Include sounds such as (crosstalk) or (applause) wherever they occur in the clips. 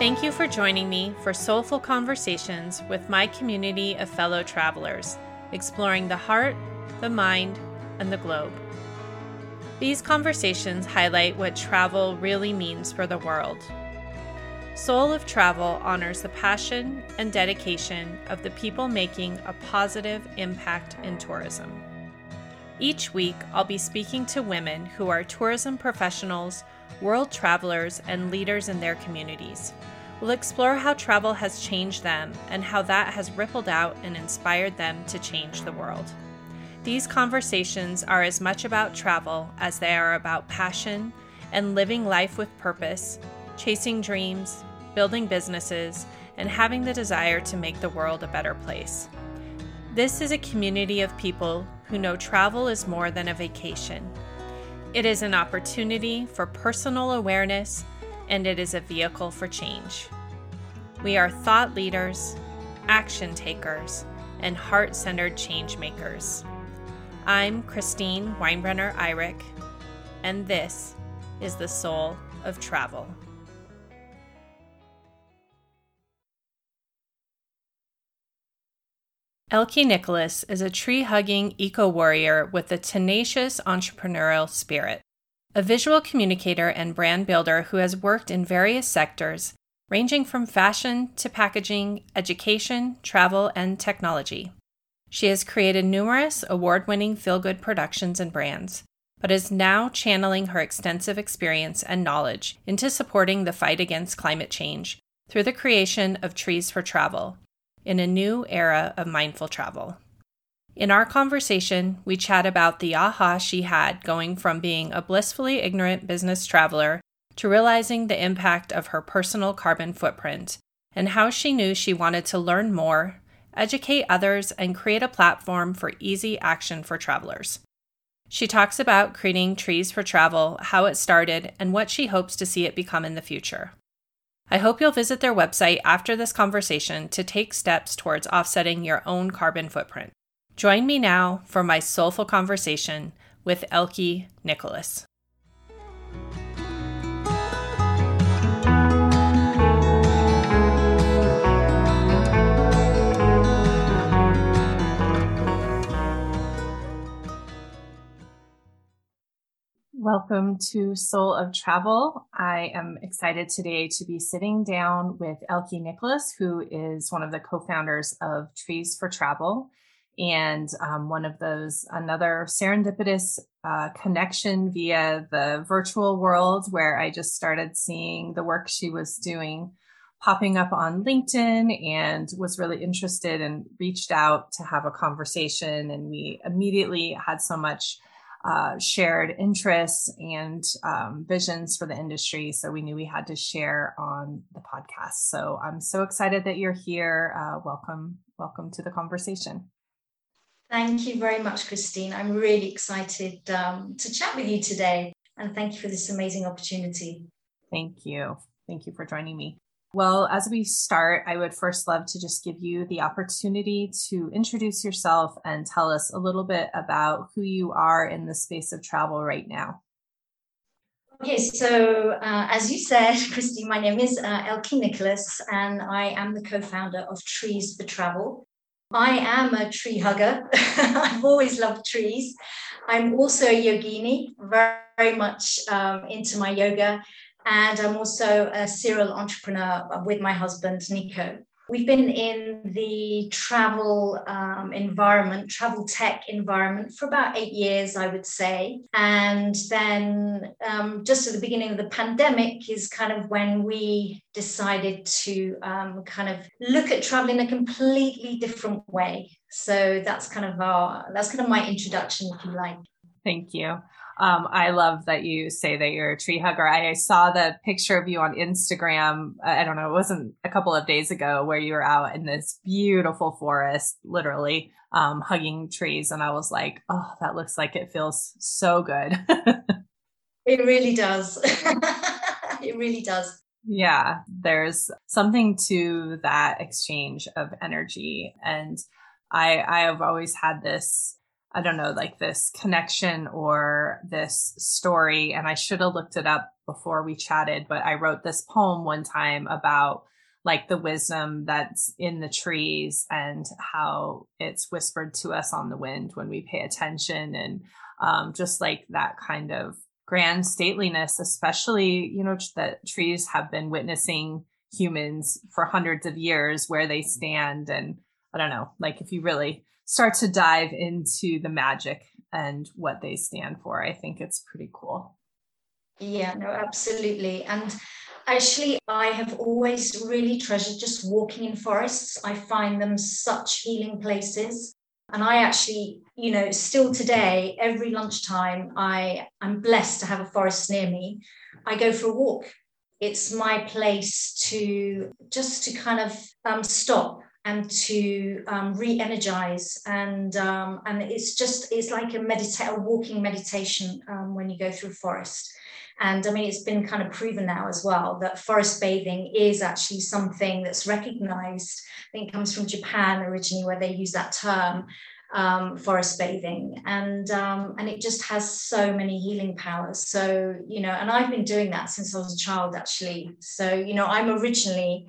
Thank you for joining me for soulful conversations with my community of fellow travelers, exploring the heart, the mind, and the globe. These conversations highlight what travel really means for the world. Soul of Travel honors the passion and dedication of the people making a positive impact in tourism. Each week, I'll be speaking to women who are tourism professionals, world travelers, and leaders in their communities. We'll explore how travel has changed them and how that has rippled out and inspired them to change the world. These conversations are as much about travel as they are about passion and living life with purpose, chasing dreams, building businesses, and having the desire to make the world a better place. This is a community of people who know travel is more than a vacation. It is an opportunity for personal awareness and it is a vehicle for change. We are thought leaders, action takers, and heart centered change makers. I'm Christine Weinbrenner Eyrich, and this is the soul of travel. Elke Nicholas is a tree hugging eco warrior with a tenacious entrepreneurial spirit a visual communicator and brand builder who has worked in various sectors, ranging from fashion to packaging, education, travel, and technology. She has created numerous award winning feel good productions and brands, but is now channeling her extensive experience and knowledge into supporting the fight against climate change through the creation of Trees for Travel in a new era of mindful travel. In our conversation, we chat about the aha she had going from being a blissfully ignorant business traveler to realizing the impact of her personal carbon footprint and how she knew she wanted to learn more, educate others, and create a platform for easy action for travelers. She talks about creating Trees for Travel, how it started, and what she hopes to see it become in the future. I hope you'll visit their website after this conversation to take steps towards offsetting your own carbon footprint. Join me now for my soulful conversation with Elke Nicholas. Welcome to Soul of Travel. I am excited today to be sitting down with Elke Nicholas, who is one of the co founders of Trees for Travel and um, one of those another serendipitous uh, connection via the virtual world where i just started seeing the work she was doing popping up on linkedin and was really interested and reached out to have a conversation and we immediately had so much uh, shared interests and um, visions for the industry. So we knew we had to share on the podcast. So I'm so excited that you're here. Uh, welcome, welcome to the conversation. Thank you very much, Christine. I'm really excited um, to chat with you today. And thank you for this amazing opportunity. Thank you. Thank you for joining me. Well, as we start, I would first love to just give you the opportunity to introduce yourself and tell us a little bit about who you are in the space of travel right now. Okay, so uh, as you said, (laughs) Christy, my name is uh, Elke Nicholas, and I am the co founder of Trees for Travel. I am a tree hugger. (laughs) I've always loved trees. I'm also a yogini, very, very much um, into my yoga. And I'm also a serial entrepreneur with my husband, Nico. We've been in the travel um, environment, travel tech environment for about eight years, I would say. And then um, just at the beginning of the pandemic is kind of when we decided to um, kind of look at travel in a completely different way. So that's kind of our, that's kind of my introduction, if you like. Thank you. Um, I love that you say that you're a tree hugger. I saw the picture of you on Instagram. Uh, I don't know, it wasn't a couple of days ago where you were out in this beautiful forest, literally um, hugging trees. And I was like, oh, that looks like it feels so good. (laughs) it really does. (laughs) it really does. Yeah, there's something to that exchange of energy. And I, I have always had this I don't know, like this connection or this story. And I should have looked it up before we chatted, but I wrote this poem one time about like the wisdom that's in the trees and how it's whispered to us on the wind when we pay attention and um, just like that kind of grand stateliness especially you know that trees have been witnessing humans for hundreds of years where they stand and i don't know like if you really start to dive into the magic and what they stand for. I think it's pretty cool. Yeah no absolutely. And actually i have always really treasured just walking in forests. I find them such healing places. And i actually you know still today every lunchtime i i'm blessed to have a forest near me. I go for a walk. It's my place to just to kind of um, stop and to um, re-energize and um, and it's just it's like a meditate a walking meditation um, when you go through forest and i mean it's been kind of proven now as well that forest bathing is actually something that's recognized i think comes from japan originally where they use that term um, forest bathing, and um, and it just has so many healing powers. So you know, and I've been doing that since I was a child, actually. So you know, I'm originally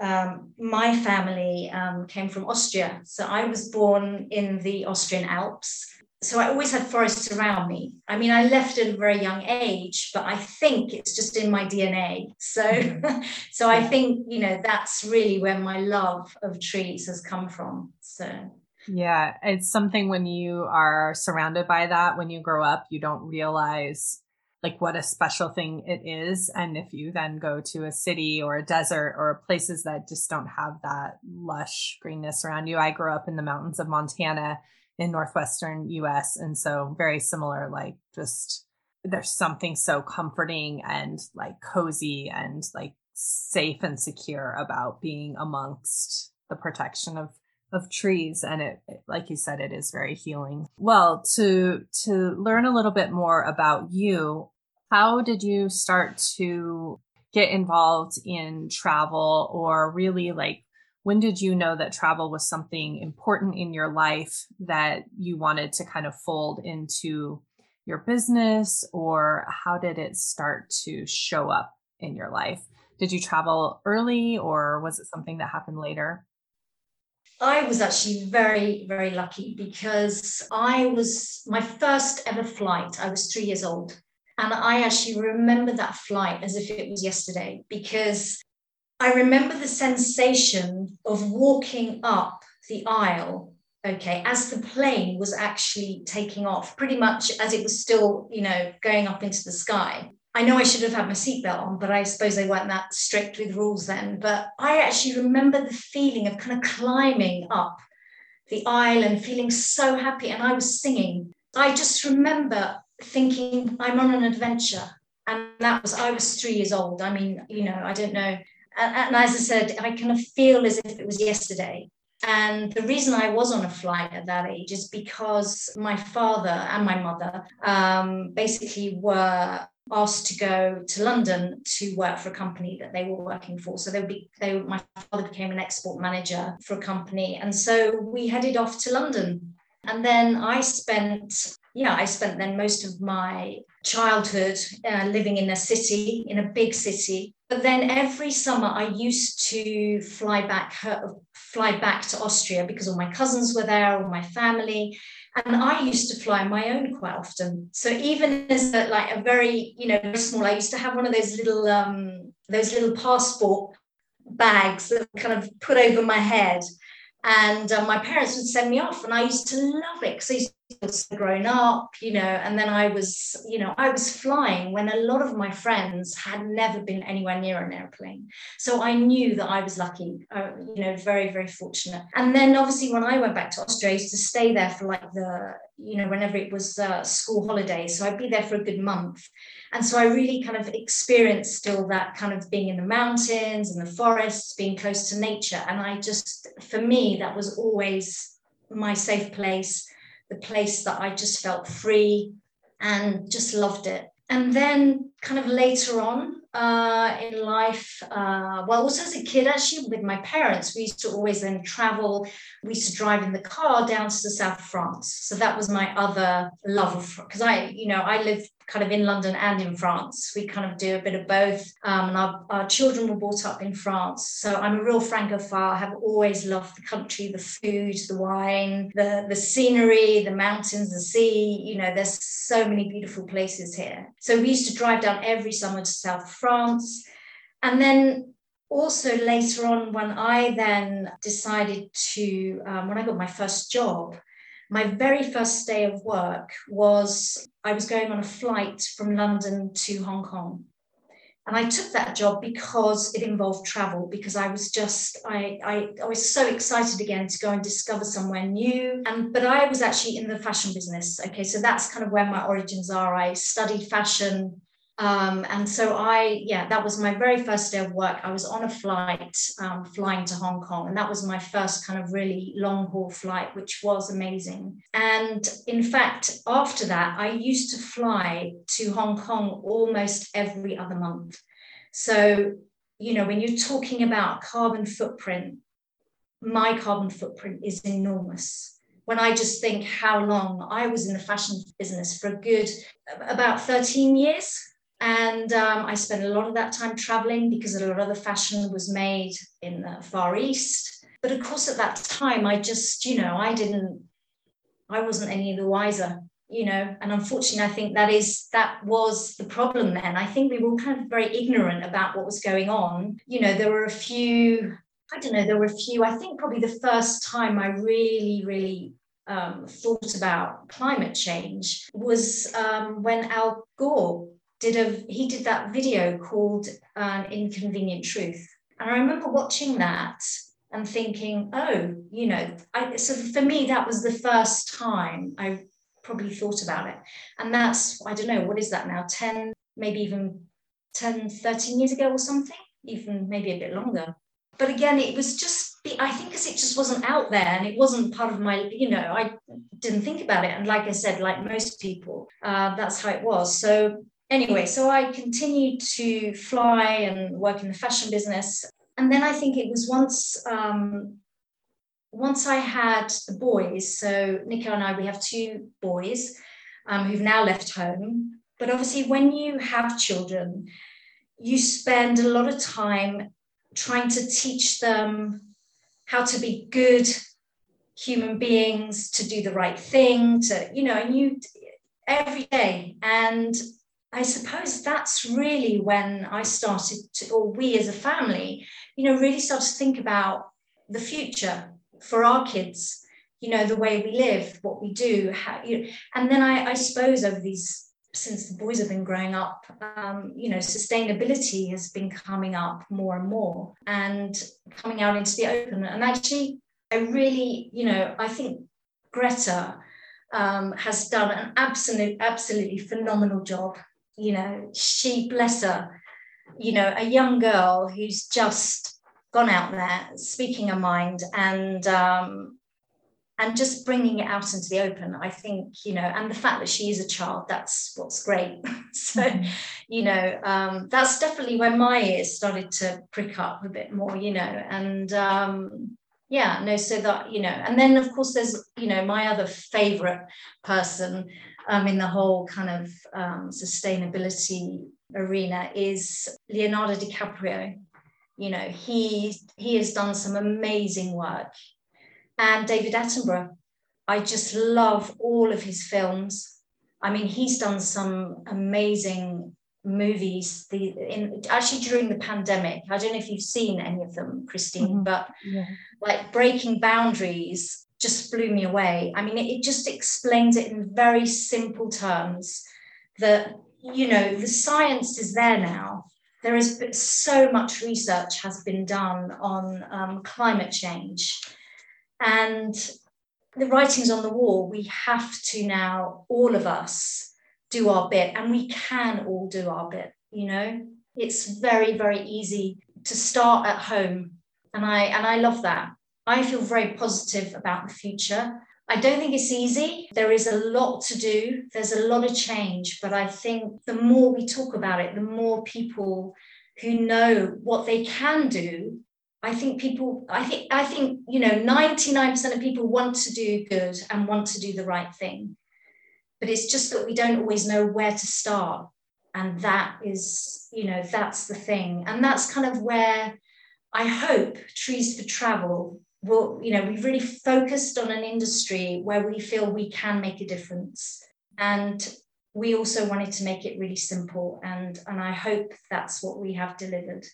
um, my family um, came from Austria, so I was born in the Austrian Alps. So I always had forests around me. I mean, I left at a very young age, but I think it's just in my DNA. So, (laughs) so I think you know that's really where my love of trees has come from. So. Yeah, it's something when you are surrounded by that, when you grow up, you don't realize like what a special thing it is. And if you then go to a city or a desert or places that just don't have that lush greenness around you, I grew up in the mountains of Montana in northwestern US. And so very similar, like just there's something so comforting and like cozy and like safe and secure about being amongst the protection of of trees and it, like you said it is very healing well to to learn a little bit more about you how did you start to get involved in travel or really like when did you know that travel was something important in your life that you wanted to kind of fold into your business or how did it start to show up in your life did you travel early or was it something that happened later I was actually very, very lucky because I was my first ever flight. I was three years old. And I actually remember that flight as if it was yesterday because I remember the sensation of walking up the aisle, okay, as the plane was actually taking off, pretty much as it was still, you know, going up into the sky. I know I should have had my seatbelt on, but I suppose they weren't that strict with rules then. But I actually remember the feeling of kind of climbing up the aisle and feeling so happy. And I was singing. I just remember thinking, I'm on an adventure. And that was, I was three years old. I mean, you know, I don't know. And, as I said, I kind of feel as if it was yesterday. And the reason I was on a flight at that age is because my father and my mother um, basically were asked to go to London to work for a company that they were working for. So they would be they my father became an export manager for a company. And so we headed off to London. And then I spent, yeah, I spent then most of my childhood uh, living in a city, in a big city. But then every summer I used to fly back, fly back to Austria because all my cousins were there, all my family and I used to fly my own quite often. So even as a, like a very, you know, small, I used to have one of those little, um, those little passport bags that kind of put over my head. And uh, my parents would send me off, and I used to love it because I used grown up, you know, and then I was, you know, I was flying when a lot of my friends had never been anywhere near an airplane. So I knew that I was lucky, uh, you know, very, very fortunate. And then obviously when I went back to Austria, to stay there for like the, you know, whenever it was uh, school holidays. So I'd be there for a good month. And so I really kind of experienced still that kind of being in the mountains and the forests, being close to nature. And I just, for me, that was always my safe place the place that I just felt free and just loved it. And then, kind of later on, uh, in life. Uh, well, also as a kid, actually, with my parents, we used to always then travel. We used to drive in the car down to the south France. So that was my other love of because I, you know, I lived kind of in London and in France. We kind of do a bit of both. Um, and our, our children were brought up in France. So I'm a real Francophile. I have always loved the country, the food, the wine, the, the scenery, the mountains, the sea. You know, there's so many beautiful places here. So we used to drive down every summer to South France. And then also later on, when I then decided to, um, when I got my first job, my very first day of work was I was going on a flight from London to Hong Kong. And I took that job because it involved travel, because I was just, I, I, I was so excited again to go and discover somewhere new. And but I was actually in the fashion business. Okay, so that's kind of where my origins are. I studied fashion um, and so I, yeah, that was my very first day of work. I was on a flight um, flying to Hong Kong, and that was my first kind of really long haul flight, which was amazing. And in fact, after that, I used to fly to Hong Kong almost every other month. So, you know, when you're talking about carbon footprint, my carbon footprint is enormous when I just think how long I was in the fashion business for a good about 13 years. And um, I spent a lot of that time traveling because a lot of the fashion was made in the Far East. But of course, at that time, I just, you know, I didn't, I wasn't any the wiser, you know. And unfortunately, I think that is, that was the problem then. I think we were kind of very ignorant about what was going on. You know, there were a few, I don't know, there were a few, I think probably the first time I really, really um, thought about climate change was um, when Al Gore did a he did that video called an inconvenient truth. And i remember watching that and thinking oh you know I, so for me that was the first time i probably thought about it. And that's i don't know what is that now? 10 maybe even 10 13 years ago or something even maybe a bit longer. But again it was just i think because it just wasn't out there and it wasn't part of my you know i didn't think about it. And like i said like most people uh, that's how it was. So anyway, so I continued to fly and work in the fashion business. And then I think it was once um, once I had the boys, so Nico and I, we have two boys um, who've now left home. But obviously, when you have children, you spend a lot of time trying to teach them how to be good human beings, to do the right thing, to, you know, and you every day. And I suppose that's really when I started to, or we as a family, you know, really started to think about the future for our kids, you know, the way we live, what we do, how, you know, and then I, I suppose over these, since the boys have been growing up, um, you know, sustainability has been coming up more and more and coming out into the open. And actually, I really, you know, I think Greta um, has done an absolute, absolutely phenomenal job you know, she, bless her, you know, a young girl who's just gone out there speaking her mind and um, and just bringing it out into the open i think you know and the fact that she is a child that's what's great (laughs) so mm-hmm. you know um, that's definitely when my ears started to prick up a bit more you know and um, yeah no so that you know and then of course there's you know my other favorite person um, in the whole kind of um, sustainability arena is Leonardo DiCaprio. You know, he he has done some amazing work, and David Attenborough. I just love all of his films. I mean, he's done some amazing movies. The in actually during the pandemic, I don't know if you've seen any of them, Christine, mm-hmm. but yeah. like Breaking Boundaries just blew me away. I mean, it, it just explains it in very simple terms that, you know, the science is there now. There is so much research has been done on um, climate change. And the writing's on the wall. We have to now, all of us, do our bit, and we can all do our bit, you know? It's very, very easy to start at home. And I and I love that. I feel very positive about the future. I don't think it's easy. There is a lot to do, there's a lot of change, but I think the more we talk about it, the more people who know what they can do. I think people, I think, I think, you know, 99% of people want to do good and want to do the right thing. But it's just that we don't always know where to start. And that is, you know, that's the thing. And that's kind of where I hope Trees for Travel you know, we've really focused on an industry where we feel we can make a difference. And we also wanted to make it really simple. And, and I hope that's what we have delivered.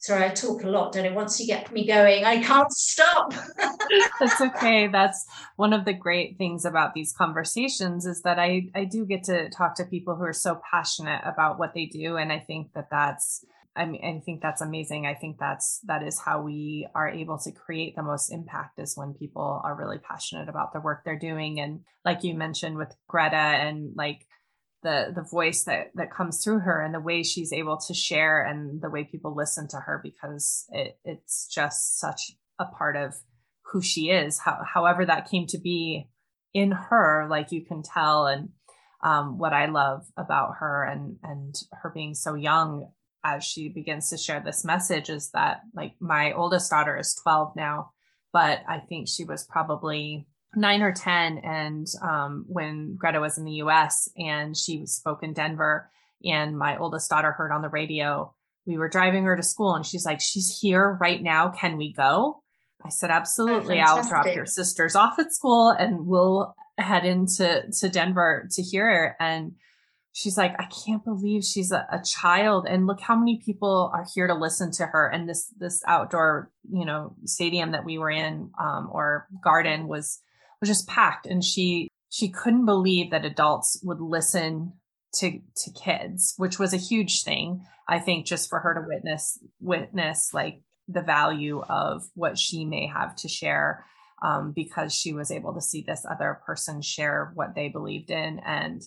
Sorry, I talk a lot, don't I? Once you get me going, I can't stop. (laughs) That's okay. That's one of the great things about these conversations is that I, I do get to talk to people who are so passionate about what they do. And I think that that's I mean, I think that's amazing. I think that's that is how we are able to create the most impact is when people are really passionate about the work they're doing. And like you mentioned with Greta and like the the voice that that comes through her and the way she's able to share and the way people listen to her because it it's just such a part of who she is. How, however that came to be in her, like you can tell and um, what I love about her and and her being so young as she begins to share this message is that like my oldest daughter is 12 now, but I think she was probably nine or 10. And um, when Greta was in the US and she spoke in Denver, and my oldest daughter heard on the radio, we were driving her to school and she's like, She's here right now. Can we go? I said, Absolutely. Oh, I'll drop your sisters off at school and we'll head into to Denver to hear her. And she's like, I can't believe she's a, a, child. And look how many people are here to listen to her. And this this outdoor, you know, stadium that we were in um, or garden was was just packed. And she she couldn't believe that adults would listen to to kids, which was a huge thing. I think just for her to witness witness like the value of what she may have to share um, because she was able to see this other person share what they believed in and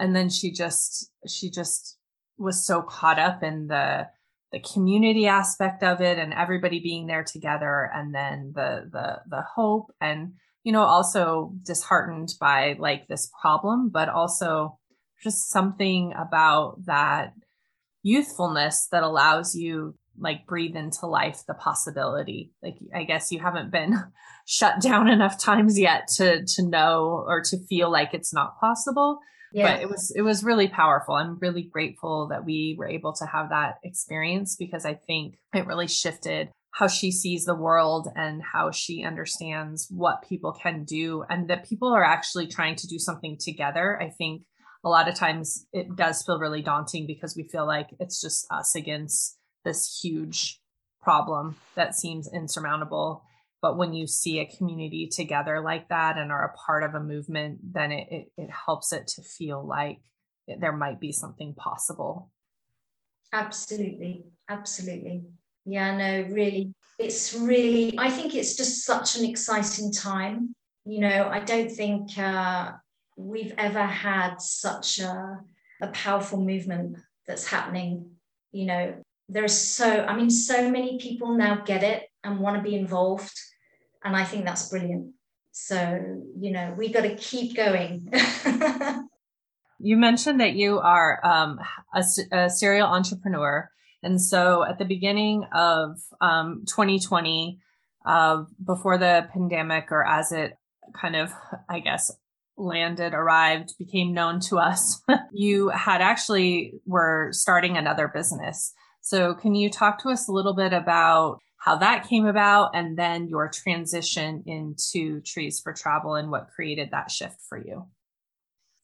and then she just she just was so caught up in the the community aspect of it and everybody being there together and then the the the hope and you know also disheartened by like this problem but also just something about that youthfulness that allows you like breathe into life the possibility. Like i guess you haven't been (laughs) shut down enough times yet to to know or to feel like it's not possible yeah. but it was it was really powerful. I'm really grateful that we were able to have that experience because i think it really shifted how she sees the world and how she understands what people can do and that people are actually trying to do something together. I think a lot of times it does feel really daunting because we feel like it's just us against this huge problem that seems insurmountable but when you see a community together like that and are a part of a movement then it, it, it helps it to feel like there might be something possible. Absolutely. Absolutely. Yeah no really it's really i think it's just such an exciting time. You know i don't think uh, we've ever had such a, a powerful movement that's happening. You know there are so i mean so many people now get it and want to be involved and I think that's brilliant. So, you know, we got to keep going. (laughs) you mentioned that you are um, a, a, serial entrepreneur. And so at the beginning of um, 2020, uh, before the pandemic, or as it kind of, I guess, landed, arrived, became known to us, (laughs) you had actually were starting another business. So, can you talk to us a little bit about how that came about, and then your transition into Trees for Travel and what created that shift for you.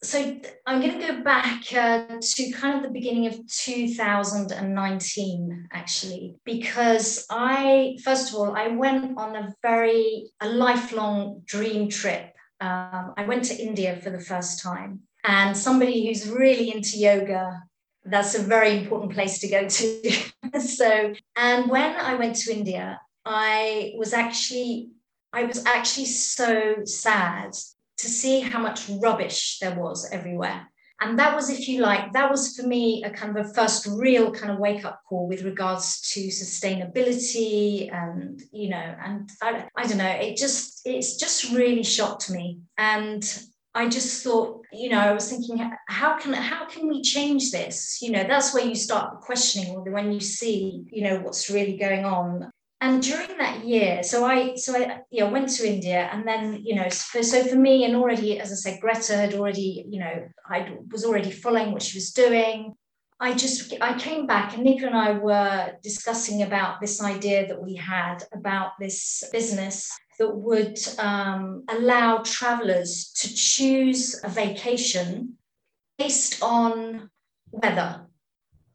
So I'm going to go back uh, to kind of the beginning of 2019, actually, because I, first of all, I went on a very, a lifelong dream trip. Um, I went to India for the first time. And somebody who's really into yoga that's a very important place to go to. (laughs) so, and when I went to India, I was actually I was actually so sad to see how much rubbish there was everywhere. And that was, if you like, that was for me a kind of a first real kind of wake up call with regards to sustainability and, you know, and I, I don't know, it just, it's just really shocked me. And I just thought, you know, I was thinking, how can how can we change this? You know, that's where you start questioning when you see, you know, what's really going on. And during that year, so I so I know, went to India, and then you know, so, so for me, and already, as I said, Greta had already, you know, I was already following what she was doing. I just I came back and Nico and I were discussing about this idea that we had about this business that would um, allow travelers to choose a vacation based on weather.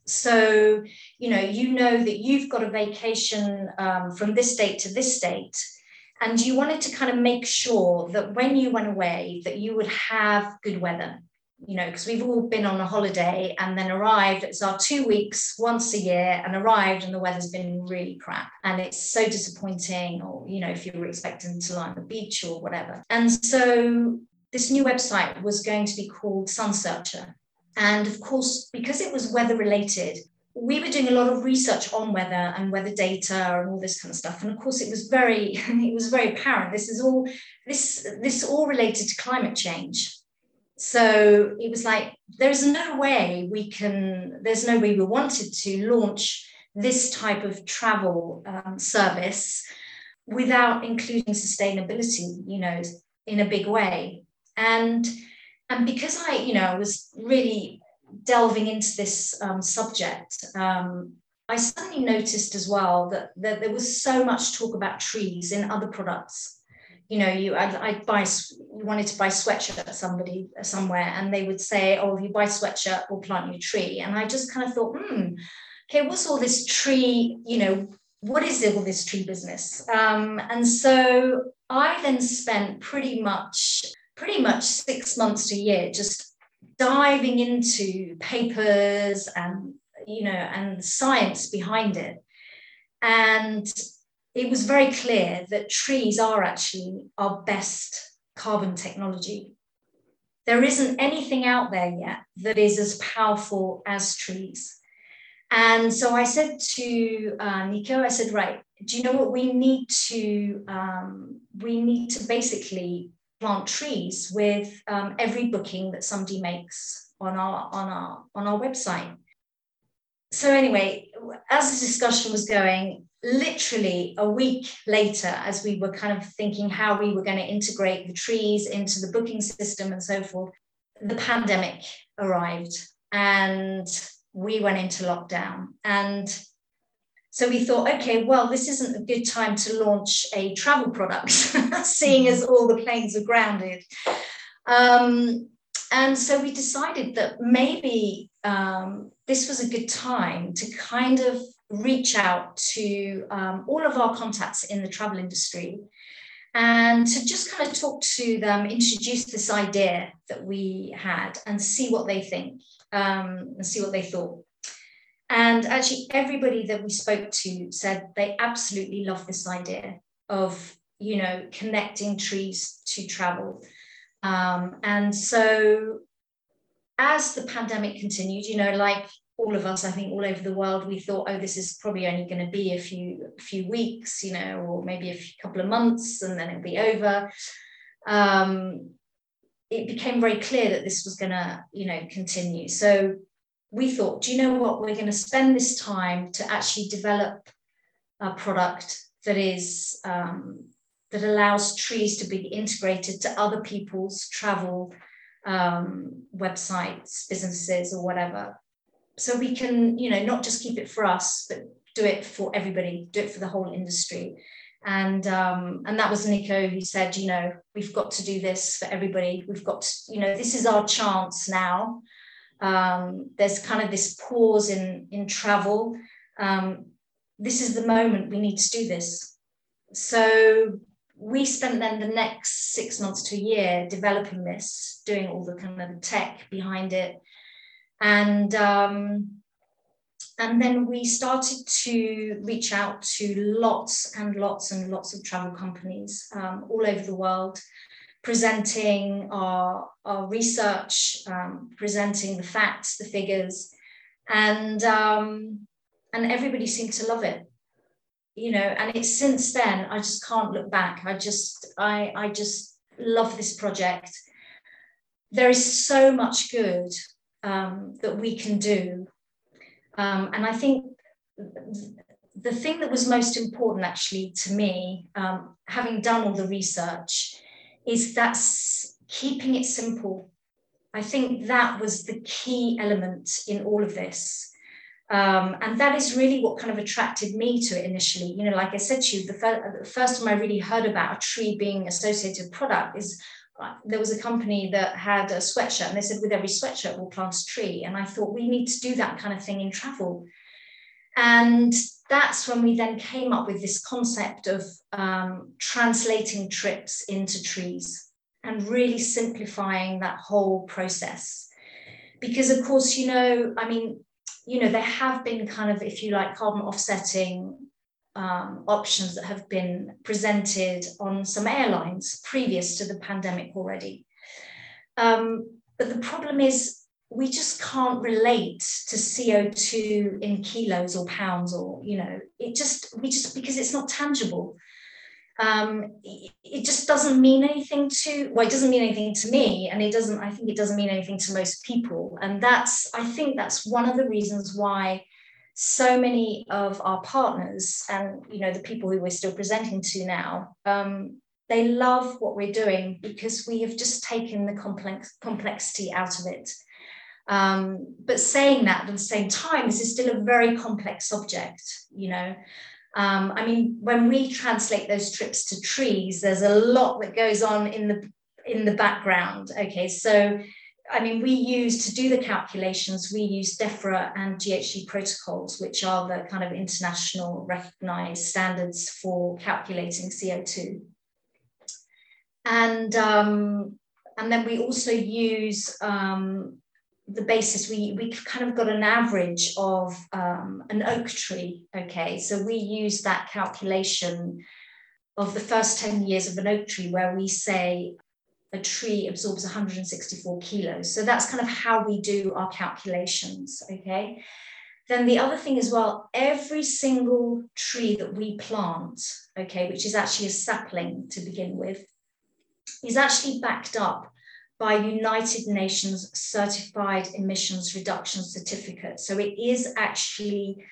So, you know, you know that you've got a vacation um, from this date to this date, and you wanted to kind of make sure that when you went away, that you would have good weather you know, because we've all been on a holiday and then arrived. It's our two weeks once a year and arrived, and the weather's been really crap. And it's so disappointing, or, you know, if you were expecting to lie on the beach or whatever. And so this new website was going to be called Sun Searcher. And of course, because it was weather related, we were doing a lot of research on weather and weather data and all this kind of stuff. And of course, it was very, (laughs) it was very apparent. This is all this this all related to climate change so it was like there's no way we can there's no way we wanted to launch this type of travel um, service without including sustainability you know in a big way. And and because i you know was really delving into this um, subject um, i suddenly noticed as well that, that there was so much talk about trees in other products you know, you I'd, I'd buy you wanted to buy sweatshirt at somebody somewhere, and they would say, "Oh, if you buy sweatshirt, we'll plant you a tree." And I just kind of thought, hmm, okay, what's all this tree? You know, what is all this tree business? Um, and so I then spent pretty much pretty much six months to a year just diving into papers and you know and science behind it and it was very clear that trees are actually our best carbon technology. There isn't anything out there yet that is as powerful as trees. And so I said to uh, Nico, I said, right, do you know what we need to? Um, we need to basically plant trees with um, every booking that somebody makes on our on our on our website. So anyway, as the discussion was going, literally a week later, as we were kind of thinking how we were going to integrate the trees into the booking system and so forth, the pandemic arrived and we went into lockdown. And so we thought, okay, well, this isn't a good time to launch a travel product, (laughs) seeing as all the planes are grounded. Um, and so we decided that maybe um, this was a good time to kind of reach out to um, all of our contacts in the travel industry and to just kind of talk to them, introduce this idea that we had and see what they think um, and see what they thought. And actually, everybody that we spoke to said they absolutely love this idea of, you know, connecting trees to travel. Um, and so as the pandemic continued, you know, like all of us, I think, all over the world, we thought, oh, this is probably only going to be a few few weeks, you know, or maybe a few, couple of months, and then it'll be over. Um, it became very clear that this was going to, you know, continue. So we thought, do you know what? We're going to spend this time to actually develop a product that is um, that allows trees to be integrated to other people's travel um, websites, businesses, or whatever so we can you know not just keep it for us but do it for everybody do it for the whole industry and um, and that was Nico who said, you know, we've got to do this for everybody. We've got, to, you know, this is our chance now. Um, there's kind of this pause in in travel. Um, this is the moment we need to do this. So we spent then the next six months to a year developing this, doing all the kind of tech behind it, and um, and then we started to reach out to lots and lots and lots of travel companies um, all over the world presenting our, our research, um, presenting the facts, the figures, and um, and everybody seemed to love it. You know, and it's since then I just can't look back. I just I I just love this project. There is so much good um, that we can do, um, and I think the thing that was most important actually to me, um, having done all the research, is that's keeping it simple. I think that was the key element in all of this. Um, and that is really what kind of attracted me to it initially. You know, like I said to you, the, fir- the first time I really heard about a tree being associated with product is there was a company that had a sweatshirt and they said with every sweatshirt we'll plant a tree. And I thought we need to do that kind of thing in travel. And that's when we then came up with this concept of um, translating trips into trees and really simplifying that whole process. Because, of course, you know, I mean, you know, there have been kind of, if you like, carbon offsetting um, options that have been presented on some airlines previous to the pandemic already. Um, but the problem is we just can't relate to CO2 in kilos or pounds or, you know, it just, we just, because it's not tangible. Um, it just doesn't mean anything to, well, it doesn't mean anything to me. And it doesn't, I think it doesn't mean anything to most people. And that's, I think that's one of the reasons why so many of our partners and, you know, the people who we're still presenting to now, um, they love what we're doing because we have just taken the complex complexity out of it. Um, but saying that at the same time, this is still a very complex subject, you know. Um, I mean, when we translate those trips to trees, there's a lot that goes on in the in the background. Okay, so I mean, we use to do the calculations, we use DEFRA and GHG protocols, which are the kind of international recognized standards for calculating CO2. And, um, and then we also use um, the basis we we kind of got an average of um, an oak tree okay so we use that calculation of the first 10 years of an oak tree where we say a tree absorbs 164 kilos so that's kind of how we do our calculations okay then the other thing as well every single tree that we plant okay which is actually a sapling to begin with is actually backed up by United Nations certified emissions reduction certificate. So it is actually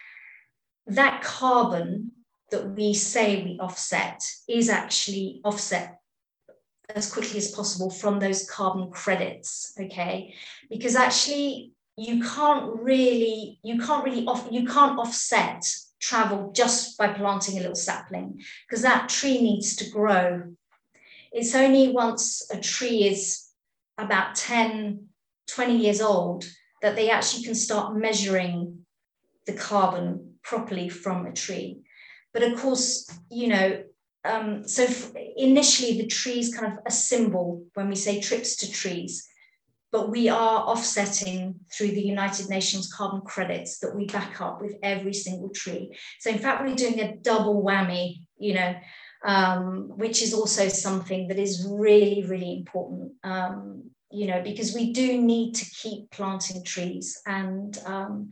that carbon that we say we offset is actually offset as quickly as possible from those carbon credits okay because actually you can't really you can't really off you can't offset travel just by planting a little sapling because that tree needs to grow it's only once a tree is about 10, 20 years old that they actually can start measuring the carbon properly from a tree. But of course, you know, um, so initially the tree is kind of a symbol when we say trips to trees, but we are offsetting through the United Nations carbon credits that we back up with every single tree. So in fact, we're doing a double whammy, you know, um, which is also something that is really, really important. Um, you know, because we do need to keep planting trees. And um,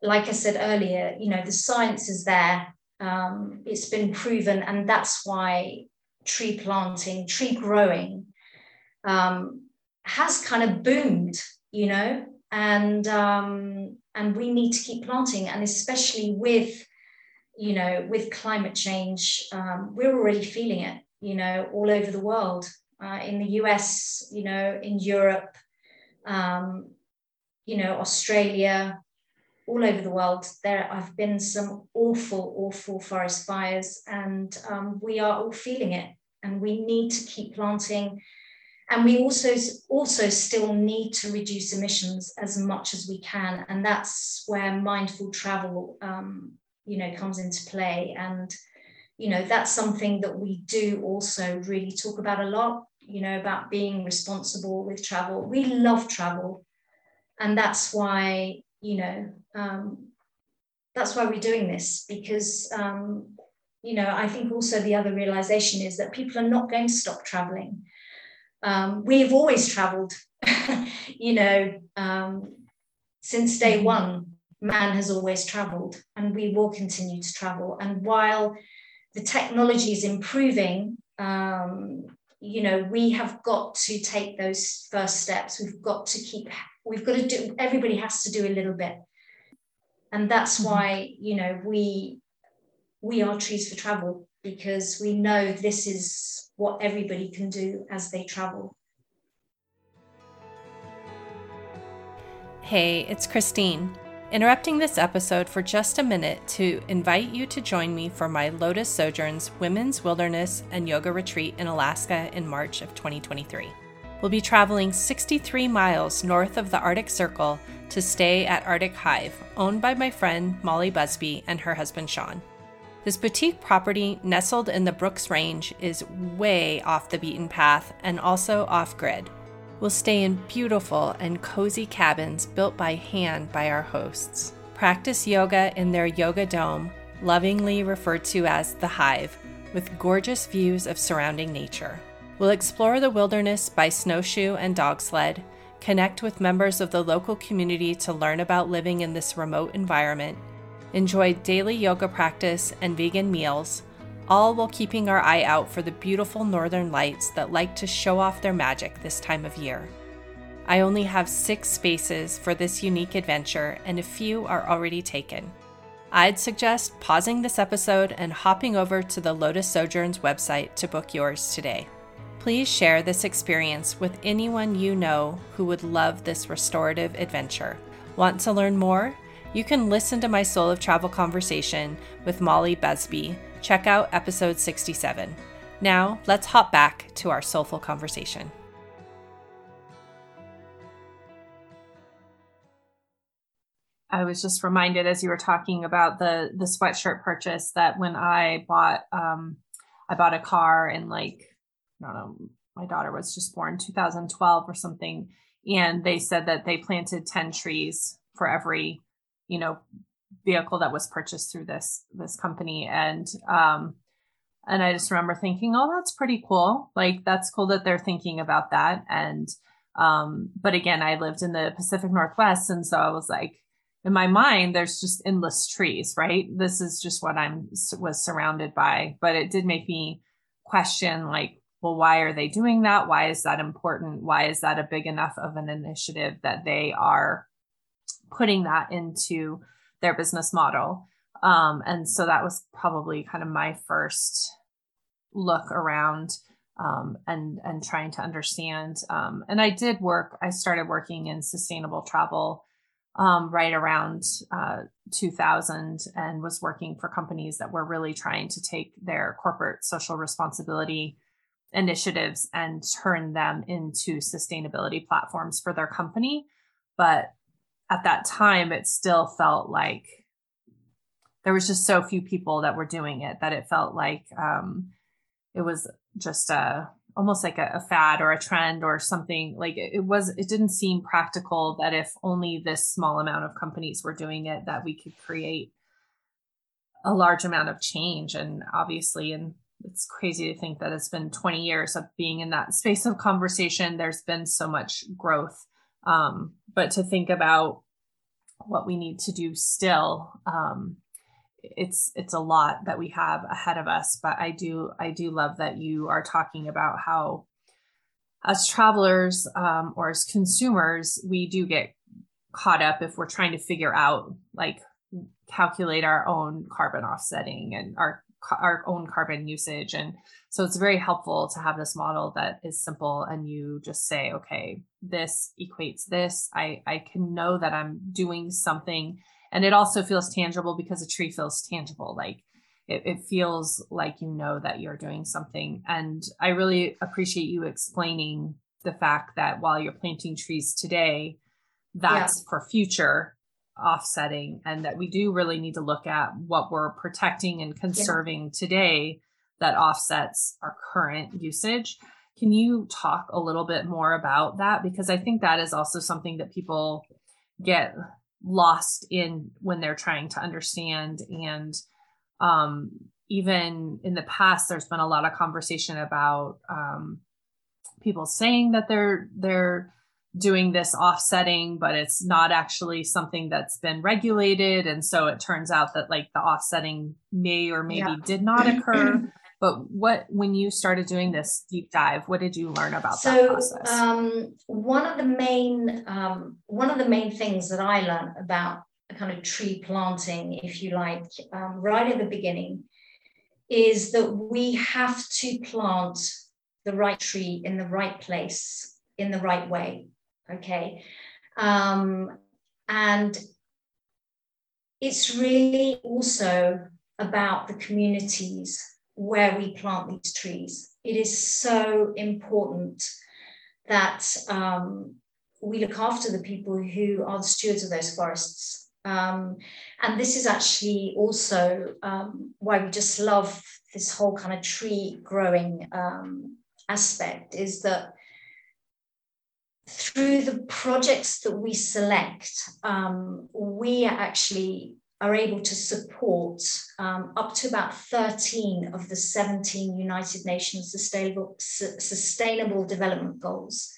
like I said earlier, you know, the science is there. Um, it's been proven, and that's why tree planting, tree growing um, has kind of boomed, you know, and um, and we need to keep planting, and especially with you know, with climate change, um, we're already feeling it, you know, all over the world, uh, in the US, you know, in Europe, um, you know, Australia, all over the world. There have been some awful, awful forest fires, and um, we are all feeling it. And we need to keep planting. And we also also still need to reduce emissions as much as we can, and that's where mindful travel um, you know comes into play and you know that's something that we do also really talk about a lot you know about being responsible with travel we love travel and that's why you know um, that's why we're doing this because um, you know i think also the other realization is that people are not going to stop traveling um, we've always traveled. (laughs) you know, um, since day mm-hmm. one, man has always traveled, and we will continue to travel. And while the technology is improving, um, you know, we have got to take those first steps. We've got to keep, we've got to do, everybody has to do a little bit. And that's mm-hmm. why, you know, we we are trees for travel because we know this is what everybody can do as they travel. Hey, it's Christine. Interrupting this episode for just a minute to invite you to join me for my Lotus Sojourns Women's Wilderness and Yoga Retreat in Alaska in March of 2023. We'll be traveling 63 miles north of the Arctic Circle to stay at Arctic Hive, owned by my friend Molly Busby and her husband Sean. This boutique property, nestled in the Brooks Range, is way off the beaten path and also off grid We'll stay in beautiful and cozy cabins built by hand by our hosts. Practice yoga in their yoga dome, lovingly referred to as the Hive, with gorgeous views of surrounding nature. We'll explore the wilderness by snowshoe and dog sled, connect with members of the local community to learn about living in this remote environment, enjoy daily yoga practice and vegan meals, all while keeping our eye out for the beautiful northern lights that like to show off their magic this time of year. I only have six spaces for this unique adventure, and a few are already taken. I'd suggest pausing this episode and hopping over to the Lotus Sojourns website to book yours today. Please share this experience with anyone you know who would love this restorative adventure. Want to learn more? You can listen to my Soul of Travel conversation with Molly Busby check out episode 67. Now, let's hop back to our soulful conversation. I was just reminded as you were talking about the the sweatshirt purchase that when I bought um I bought a car in like I don't know my daughter was just born 2012 or something and they said that they planted 10 trees for every you know vehicle that was purchased through this this company. And um and i just remember thinking oh that's pretty cool. Like that's cool that they're thinking about that. And um but again i lived in the pacific northwest and so i was like in my mind there's just endless trees right? This is just what i'm was surrounded by. But it did make me question like well why are they doing that why is that important why is that a big enough of an initiative that they are putting that into their business model. Um, and so that was probably kind of my first look around um, and and trying to understand. Um, and I did work. I started working in sustainable travel um, right around uh, 2000, and was working for companies that were really trying to take their corporate social responsibility initiatives and turn them into sustainability platforms for their company. But at that time it still felt like there was just so few people that were doing it that it felt like um, it was just a almost like a, a, fad or a trend or something like it, it was it didn't seem practical that if only this small amount of companies were doing it that we could create a large amount of change and obviously and it's crazy to think that it's been 20 years of being in that space of conversation there's been so much growth um, but to think about what we need to do still, um, it's it's a lot that we have ahead of us. But I do I do love that you are talking about how as travelers um, or as consumers, we do get caught up if we're trying to figure out like calculate our own carbon offsetting and our our own carbon usage. And so it's very helpful to have this model that is simple and you just say okay this equates this. I i can know that i'm doing something. And it also feels tangible because a tree feels tangible. Like it, it feels like you know that you're doing something. And i really appreciate you explaining the fact that while you're planting trees today that's yeah. for future offsetting and that we do really need to look at what we're protecting and conserving yeah. today that offsets our current usage. Can you talk a little bit more about that? Because I think that is also something that people get lost in when they're trying to understand. And um, even in the past, there's been a lot of conversation about um, people saying that they're they're doing this offsetting, but it's not actually something that's been regulated. And so it turns out that like the offsetting may or maybe yeah. did not (clears throat) occur. but what when you started doing this deep dive, what did you learn about so, that process? Um, one of the main um, one of the main things that I learned about kind of tree planting, if you like, um, right at the beginning, is that we have to plant the right tree in the right place in the right way okay. Um, and it's really also about the communities where we plant these trees. It is so important that um, we look after the people who are the stewards of those forests. Um, and this is actually also um, why we just love this whole kind of tree growing um, aspect is that through the projects that we select, um, we actually are able to support um, up to about 13 of the 17 United Nations Sustainable, Sustainable Development Goals.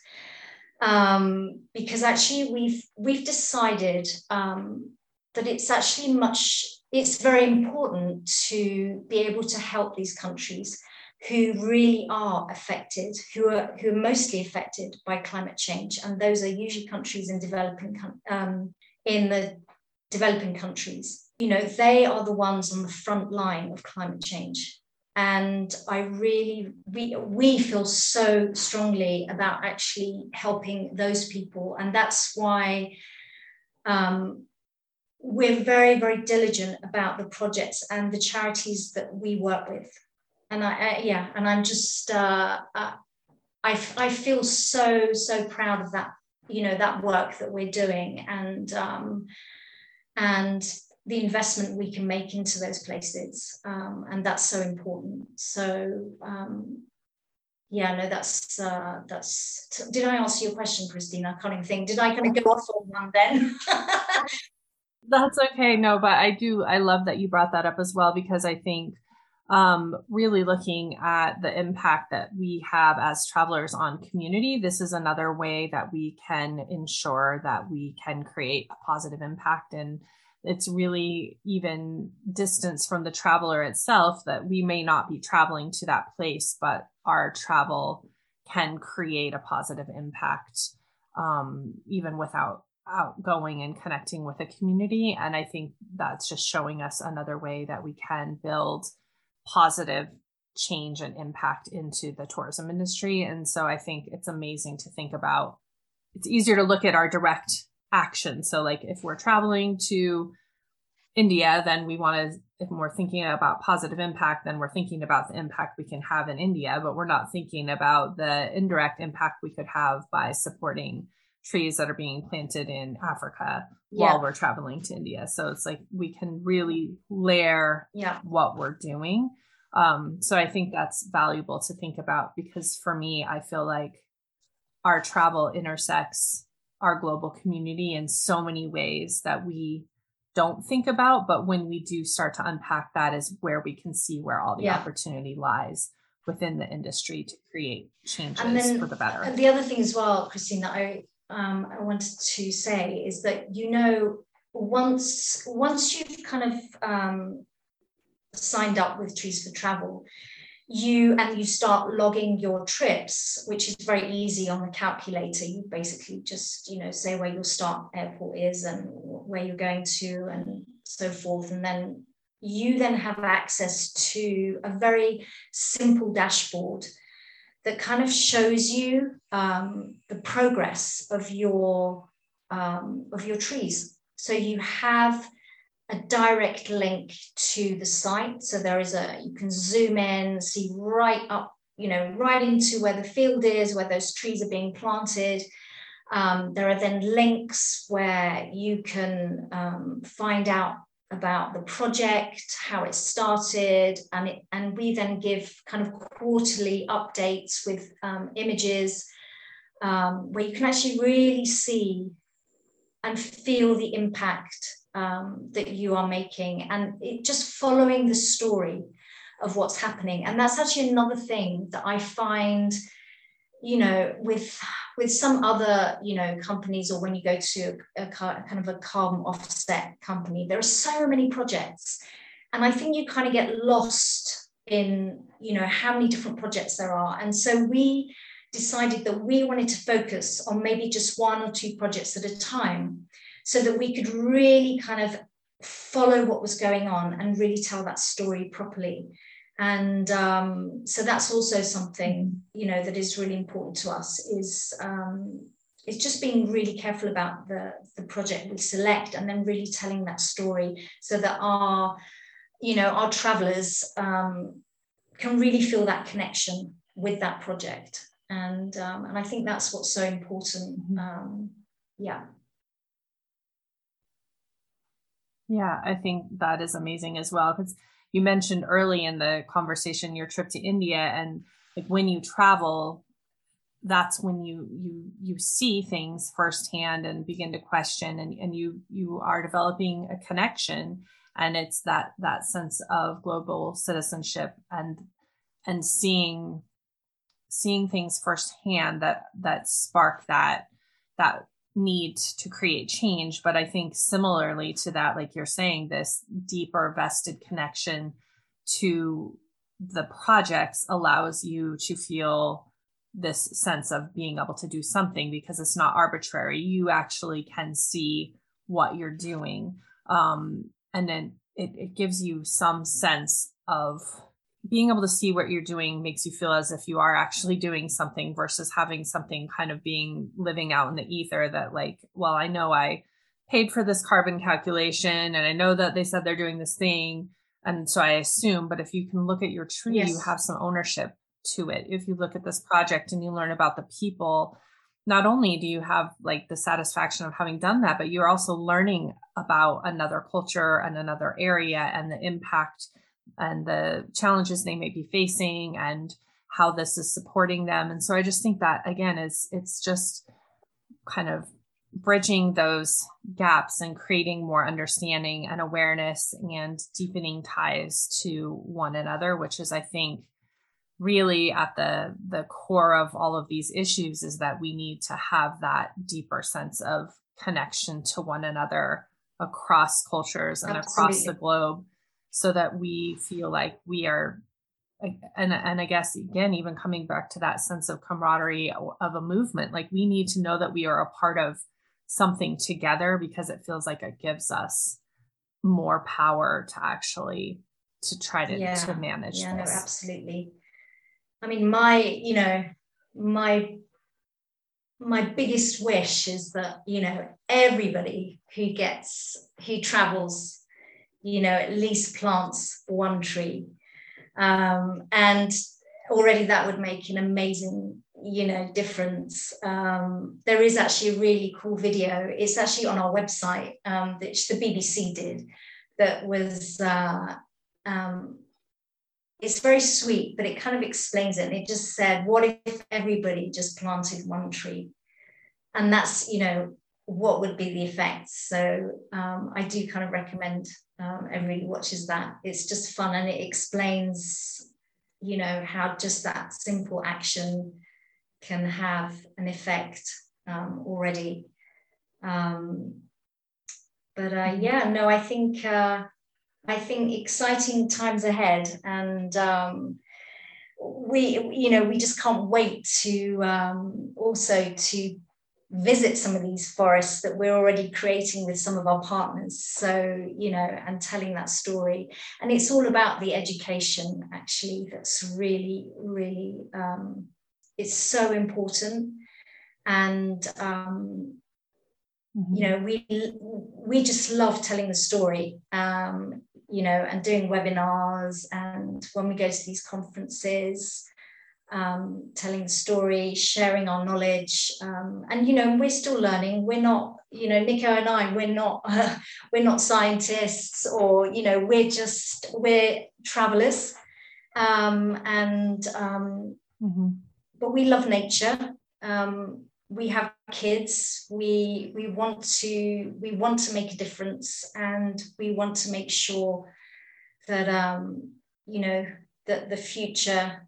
Um, because actually we've we've decided um, that it's actually much it's very important to be able to help these countries who really are affected, who are who are mostly affected by climate change, and those are usually countries in developing um, in the developing countries. You know, they are the ones on the front line of climate change, and I really we we feel so strongly about actually helping those people, and that's why. Um, we're very, very diligent about the projects and the charities that we work with and I, I yeah, and I'm just uh, uh, I I feel so so proud of that you know that work that we're doing and um, and the investment we can make into those places um, and that's so important. So um, yeah no that's uh, that's did i answer your question christina? I can't even think. Did i kind of go off on one then? (laughs) That's okay. No but i do i love that you brought that up as well because i think um, really looking at the impact that we have as travelers on community. This is another way that we can ensure that we can create a positive impact. And it's really even distance from the traveler itself that we may not be traveling to that place, but our travel can create a positive impact um, even without outgoing and connecting with a community. And I think that's just showing us another way that we can build positive change and impact into the tourism industry. And so I think it's amazing to think about. It's easier to look at our direct action. So, like if we're traveling to India, then we want to, if we're thinking about positive impact, then we're thinking about the impact we can have in India, but we're not thinking about the indirect impact we could have by supporting trees that are being planted in Africa yeah. while we're traveling to India. So it's like we can really layer yeah. what we're doing. Um, so I think that's valuable to think about because for me, I feel like our travel intersects our global community in so many ways that we don't think about. But when we do start to unpack that, is where we can see where all the yeah. opportunity lies within the industry to create changes then, for the better. And the other thing as well, Christine, that I um, I wanted to say is that you know once once you've kind of um, signed up with Trees for Travel, you and you start logging your trips, which is very easy on the calculator. You basically just you know say where your start airport is and where you're going to and so forth, and then you then have access to a very simple dashboard that kind of shows you um, the progress of your um, of your trees. So you have a direct link to the site. So there is a you can zoom in, see right up, you know, right into where the field is, where those trees are being planted. Um, there are then links where you can um, find out about the project, how it started, and it, and we then give kind of quarterly updates with um, images um, where you can actually really see and feel the impact um, that you are making, and it, just following the story of what's happening. And that's actually another thing that I find you know, with with some other, you know, companies or when you go to a, a kind of a carbon offset company, there are so many projects. And I think you kind of get lost in, you know, how many different projects there are. And so we decided that we wanted to focus on maybe just one or two projects at a time so that we could really kind of follow what was going on and really tell that story properly and um, so that's also something you know that is really important to us is um, it's just being really careful about the the project we select and then really telling that story so that our you know our travelers um, can really feel that connection with that project and um, and I think that's what's so important mm-hmm. um, yeah yeah I think that is amazing as well because you mentioned early in the conversation your trip to India and like when you travel that's when you you you see things firsthand and begin to question and, and you you are developing a connection. And it's that that sense of global citizenship and and seeing seeing things firsthand that that spark that that need to create change. But i think similarly to that like you're saying this deeper vested connection to the projects allows you to feel this sense of being able to do something because it's not arbitrary. You actually can see what you're doing. Um, and then it, it gives you some sense of being able to see what you're doing makes you feel as if you are actually doing something versus having something kind of being living out in the ether that like well i know i paid for this carbon calculation and i know that they said they're doing this thing and so i assume but if you can look at your tree yes. you have some ownership to it if you look at this project and you learn about the people not only do you have like the satisfaction of having done that but you're also learning about another culture and another area and the impact and the challenges they may be facing and how this is supporting them and so i just think that again is it's just kind of bridging those gaps and creating more understanding and awareness and deepening ties to one another which is i think really at the the core of all of these issues is that we need to have that deeper sense of connection to one another across cultures and Absolutely. across the globe so that we feel like we are and and I guess again even coming back to that sense of camaraderie of a movement like we need to know that we are a part of something together because it feels like it gives us more power to actually to try to yeah. to manage yeah this. no absolutely I mean my you know my my biggest wish is that you know everybody who gets who travels you know, at least plants one tree. Um, and already that would make an amazing, you know, difference. Um, there is actually a really cool video. It's actually on our website, um, which the BBC did, that was, uh, um, it's very sweet, but it kind of explains it. And it just said, what if everybody just planted one tree? And that's, you know, what would be the effects? So um, I do kind of recommend um, everybody watches that. It's just fun and it explains, you know, how just that simple action can have an effect um, already. Um, but uh, yeah, no, I think uh, I think exciting times ahead, and um, we, you know, we just can't wait to um, also to visit some of these forests that we're already creating with some of our partners. So you know and telling that story. And it's all about the education actually that's really really um, it's so important. And um, mm-hmm. you know we we just love telling the story um, you know and doing webinars and when we go to these conferences um, telling the story, sharing our knowledge, um, and you know we're still learning. We're not, you know, Nico and I, we're not, uh, (laughs) we're not scientists, or you know, we're just we're travelers, um, and um, mm-hmm. but we love nature. Um, we have kids. We we want to we want to make a difference, and we want to make sure that um, you know that the future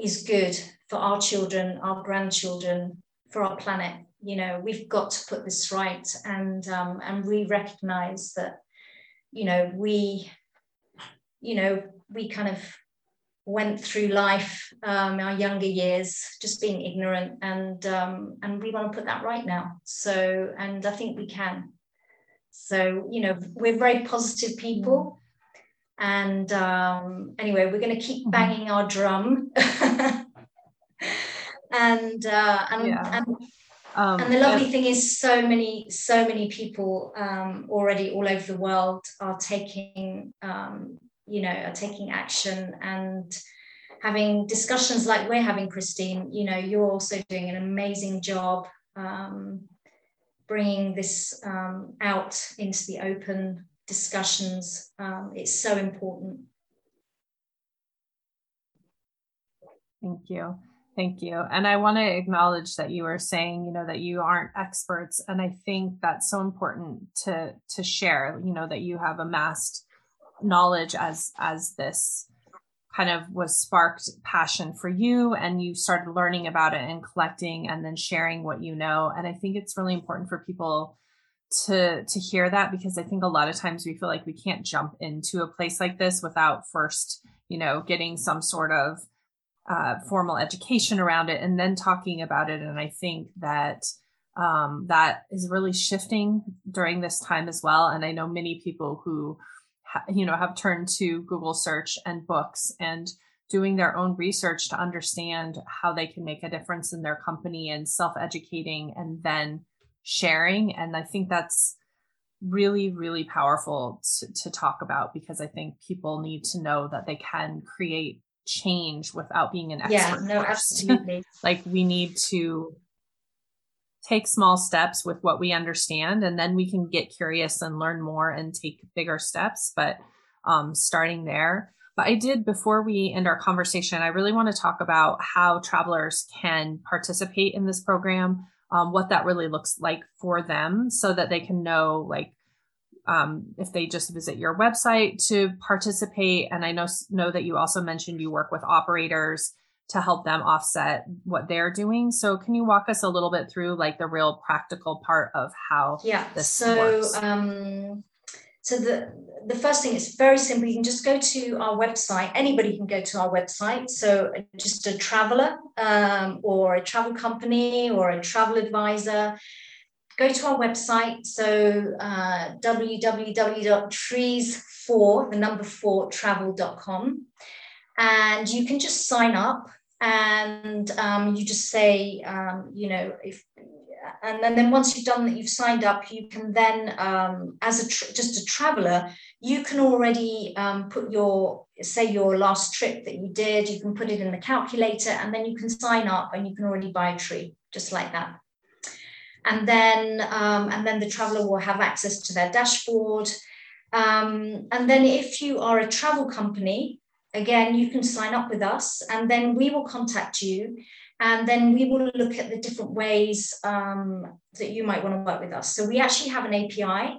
is good for our children, our grandchildren, for our planet. You know, we've got to put this right, and um, and we recognize that, you know, we, you know, we kind of went through life, um, our younger years, just being ignorant, and um, and we want to put that right now. So, and I think we can. So, you know, we're very positive people, and um, anyway, we're going to keep mm-hmm. banging our drum. (laughs) and uh, and, yeah. and um, and the lovely yeah. thing is, so many, so many people um, already all over the world are taking um, you know are taking action and having discussions like we're having christine you know you're also doing an amazing job um, bringing this um, out into the open discussions um, it's so important. Thank you. Thank you. And i want to acknowledge that you were saying you know that you aren't experts and i think that's so important to to share you know that you have amassed knowledge as as this kind of was sparked passion for you and you started learning about it and collecting and then sharing what you know. And i think it's really important for people to to hear that because i think a lot of times we feel like we can't jump into a place like this without first you know getting some sort of uh, formal education around it and then talking about it. And i think that um, that is really shifting during this time as well. And i know many people who you know have turned to google search and books and doing their own research to understand how they can make a difference in their company and self-educating and then sharing. And i think that's really really powerful to, to talk about because i think people need to know that they can create change without being an expert yeah no absolutely. (laughs) Like we need to take small steps with what we understand and then we can get curious and learn more and take bigger steps but um, starting there. But i did before we end our conversation i really want to talk about how travelers can participate in this program um, what that really looks like for them so that they can know like um, if they just visit your website to participate and i know know that you also mentioned you work with operators to help them offset what they're doing. So can you walk us a little bit through like the real practical part of how yeah. this so, works? Um, so the the first thing is very simple. You can just go to our website. Anybody can go to our website. So just a traveler um, or a travel company or a travel advisor. Go to our website. So uh, www.trees4, the number four travel.com. And you can just sign up and um, you just say, um, you know, if and then, then once you've done that, you've signed up, you can then, um, as a tra- just a traveler, you can already um, put your, say, your last trip that you did, you can put it in the calculator, and then you can sign up and you can already buy a tree, just like that. And then, um, and then the traveler will have access to their dashboard. Um, and then, if you are a travel company, again, you can sign up with us and then we will contact you and then we will look at the different ways um, that you might want to work with us. So we actually have an API.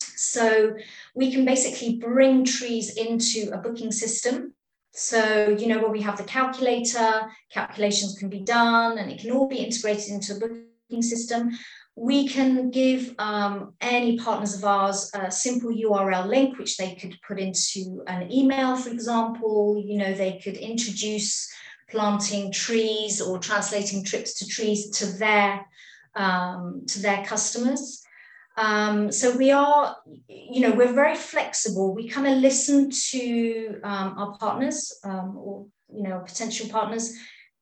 So we can basically bring trees into a booking system. So, you know, where we have the calculator, calculations can be done and it can all be integrated into a booking system we can give um, any partners of ours a simple URL link, which they could put into an email, for example. You know, they could introduce planting trees or translating trips to trees to their um, to their customers. Um, so we are, you know, we're very flexible. We kind of listen to um, our partners um, or you know potential partners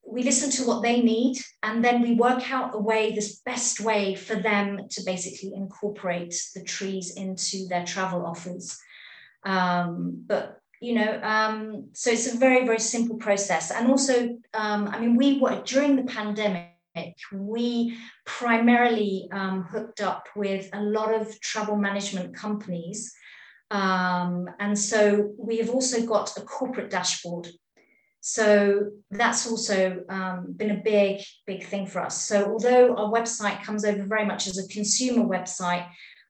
we listen to what they need and then we work out a way this best way for them to basically incorporate the trees into their travel offers um, but you know um, so it's a very very simple process. And also um, i mean we were during the pandemic we primarily um, hooked up with a lot of travel management companies. Um, and so we have also got a corporate dashboard. So that's also um, been a big, big thing for us. So although our website comes over very much as a consumer website,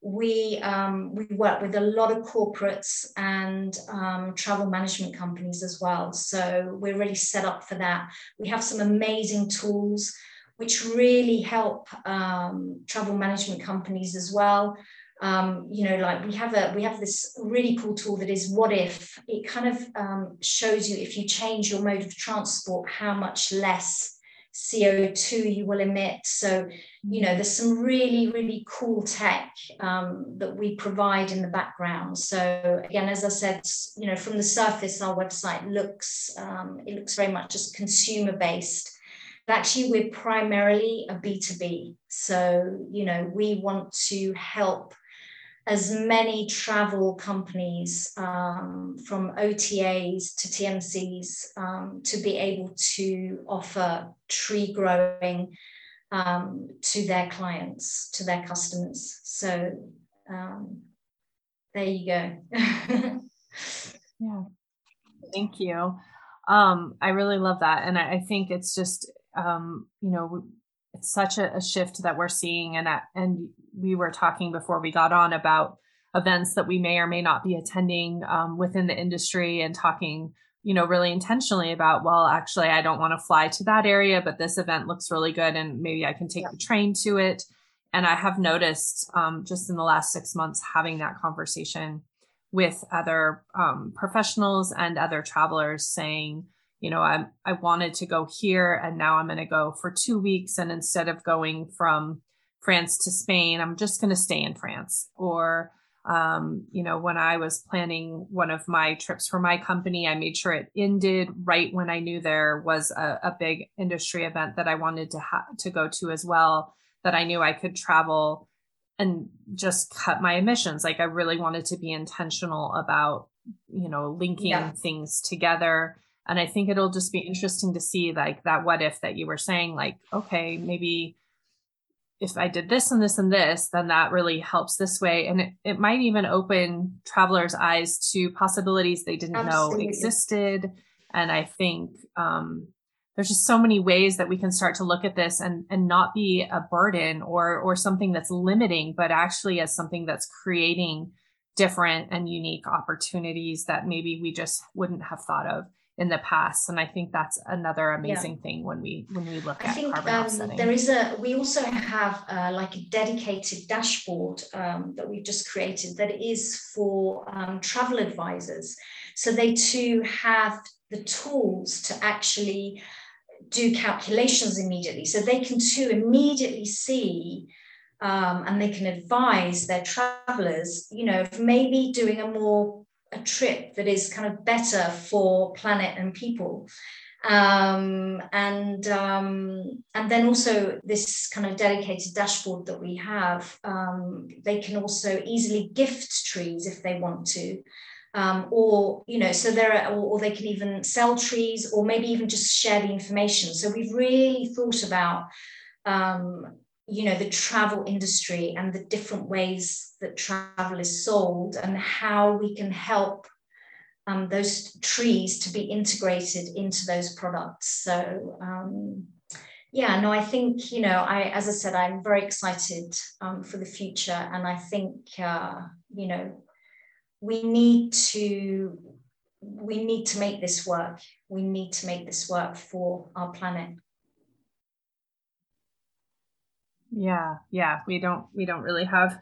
we um, we work with a lot of corporates and um, travel management companies as well. So we're really set up for that. We have some amazing tools which really help um, travel management companies as well. Um, you know, like we have a we have this really cool tool that is what if it kind of um, shows you if you change your mode of transport how much less CO2 you will emit. So, you know, there's some really, really cool tech um, that we provide in the background. So again, as I said, you know, from the surface, our website looks, um, it looks very much just consumer based. But actually, we're primarily a B2B. So, you know, we want to help as many travel companies um, from OTAs to TMCs um, to be able to offer tree growing um, to their clients, to their customers. So um, there you go. (laughs) yeah, thank you. Um, I really love that. And I, I think it's just, um, you know, it's such a, a shift that we're seeing and and we were talking before we got on about events that we may or may not be attending um, within the industry and talking you know really intentionally about well actually i don't want to fly to that area but this event looks really good and maybe i can take yeah. the train to it and i have noticed um, just in the last six months having that conversation with other um, professionals and other travelers saying you know, I I wanted to go here and now I'm going to go for 2 weeks and instead of going from France to Spain, I'm just going to stay in France or um, you know, when I was planning one of my trips for my company, I made sure it ended right when I knew there was a, a big industry event that I wanted to ha- to go to as well. That I knew I could travel and just cut my emissions. Like I really wanted to be intentional about, you know, linking yeah. things together and i think it'll just be interesting to see like that what if that you were saying like okay maybe if i did this and this and this then that really helps this way. And it, it might even open travelers eyes to possibilities they didn't Absolutely. know existed. And i think um, there's just so many ways that we can start to look at this and and not be a burden or or something that's limiting but actually as something that's creating different and unique opportunities that maybe we just wouldn't have thought of in the past. And i think that's another amazing yeah. thing when we when we look I at think, carbon um, offsetting. there is a we also have uh, like a dedicated dashboard um, that we've just created that is for um, travel advisors. So they too have the tools to actually do calculations immediately. So they can too immediately see um, and they can advise their travelers you know maybe doing a more a trip that is kind of better for planet and people. Um, and um, and then also this kind of dedicated dashboard that we have um, they can also easily gift trees if they want to. Um, or you know so there are or, or, they can even sell trees or maybe even just share the information. So we've really thought about um, you know the travel industry and the different ways that travel is sold and how we can help um, those trees to be integrated into those products. So um, yeah no i think you know i as i said i'm very excited um, for the future. And i think uh, you know we need to we need to make this work. We need to make this work for our planet. Yeah yeah we don't we don't really have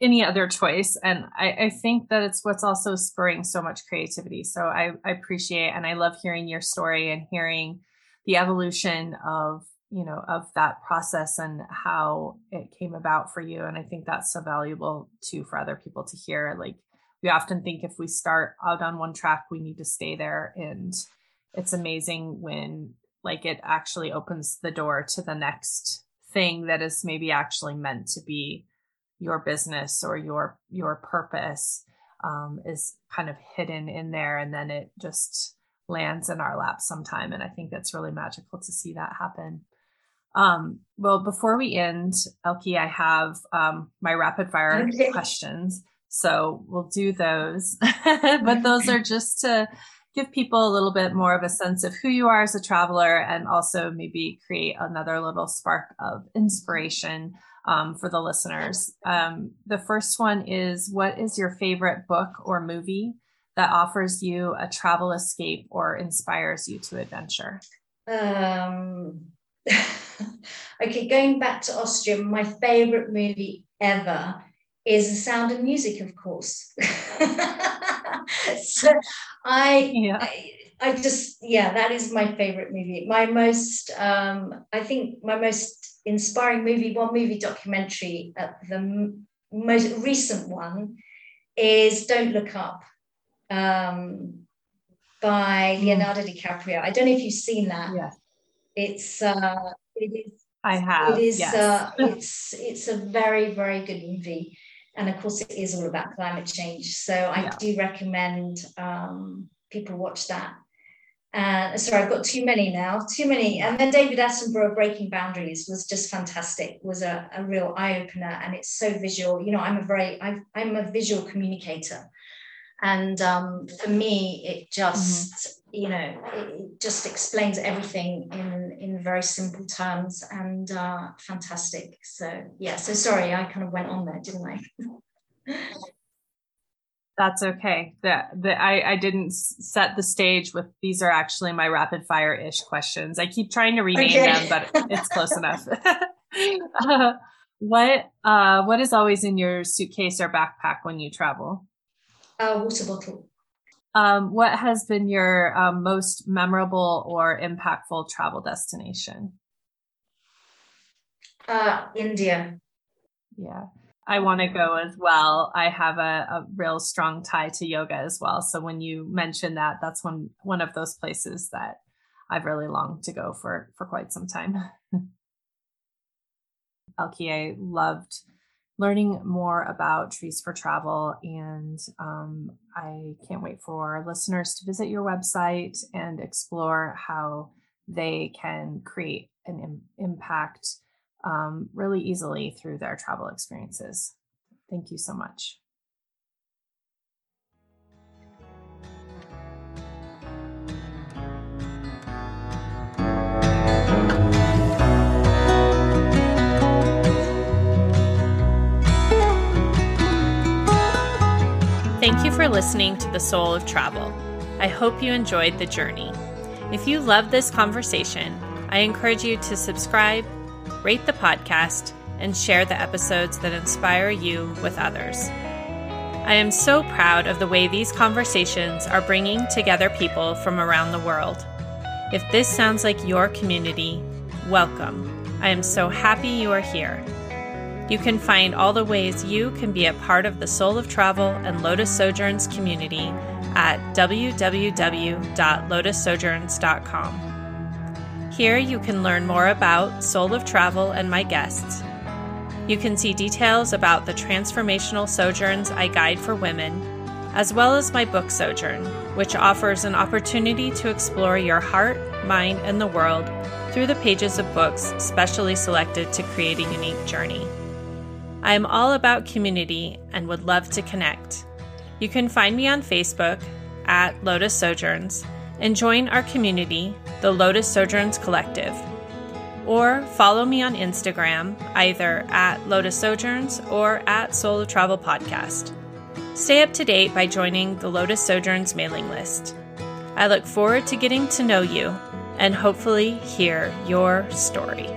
any other choice. And I, I think that it's what's also spurring so much creativity. So I, I appreciate and i love hearing your story and hearing the evolution of you know of that process and how it came about for you. And i think that's so valuable too for other people to hear. Like we often think if we start out on one track we need to stay there. And it's amazing when like it actually opens the door to the next thing that is maybe actually meant to be your business or your your purpose um, is kind of hidden in there and then it just lands in our lap sometime and i think that's really magical to see that happen. Um, well before we end elke i have um, my rapid fire okay. questions. So we'll do those (laughs) but those are just to give people a little bit more of a sense of who you are as a traveler and also maybe create another little spark of inspiration um, for the listeners. Um, the first one is What is your favorite book or movie that offers you a travel escape or inspires you to adventure? Um, (laughs) okay, going back to Austria, my favorite movie ever is The Sound of Music, of course. (laughs) (laughs) so I, yeah. I, I just yeah, that is my favorite movie. My most um, I think my most inspiring movie, one movie documentary, uh, the m- most recent one is Don't Look Up um, by hmm. Leonardo DiCaprio. I don't know if you've seen that. Yeah. It's uh, it is. I have. It is. Yes. Uh, (laughs) it's it's a very very good movie, and of course it is all about climate change. So I yeah. do recommend um, people watch that. Uh, sorry, I've got too many now, too many. And then David Attenborough, Breaking Boundaries, was just fantastic. Was a, a real eye opener, and it's so visual. You know, I'm a very, i am a visual communicator, and um, for me, it just, mm-hmm. You know, it just explains everything in in very simple terms and uh, fantastic. So yeah, so sorry, I kind of went on there, didn't I? (laughs) That's okay. That that I I didn't set the stage with these are actually my rapid fire ish questions. I keep trying to rename okay. them, but it's close (laughs) enough. uh, (laughs) what uh what is always in your suitcase or backpack when you travel? A water bottle. Um, what has been your um, most memorable or impactful travel destination? Uh, India. Yeah. I want to go as well. I have a, a, real strong tie to yoga as well. So when you mentioned that, that's one one of those places that I've really longed to go for for quite some time. (laughs) Elke, I loved learning more about Trees for Travel, and um, I can't wait for listeners to visit your website and explore how they can create an Im- impact um, really easily through their travel experiences. Thank you so much. You for listening to The Soul of Travel. I hope you enjoyed the journey. If you love this conversation, I encourage you to subscribe rate the podcast, and share the episodes that inspire you with others. I am so proud of the way these conversations are bringing together people from around the world. If this sounds like your community, welcome. I am so happy you are here. You can find all the ways you can be a part of the Soul of Travel and Lotus Sojourns community at www.lotussojourns.com. Here you can learn more about Soul of Travel and my guests. You can see details about the transformational sojourns I guide for women, as well as my book Sojourn, which offers an opportunity to explore your heart, mind, and the world through the pages of books specially selected to create a unique journey. I am all about community and would love to connect. You can find me on Facebook at Lotus Sojourns and join our community, the Lotus Sojourns Collective. Or follow me on Instagram, either at Lotus Sojourns or at Soul of Travel Podcast. Stay up to date by joining the Lotus Sojourns mailing list. I look forward to getting to know you and hopefully hear your story.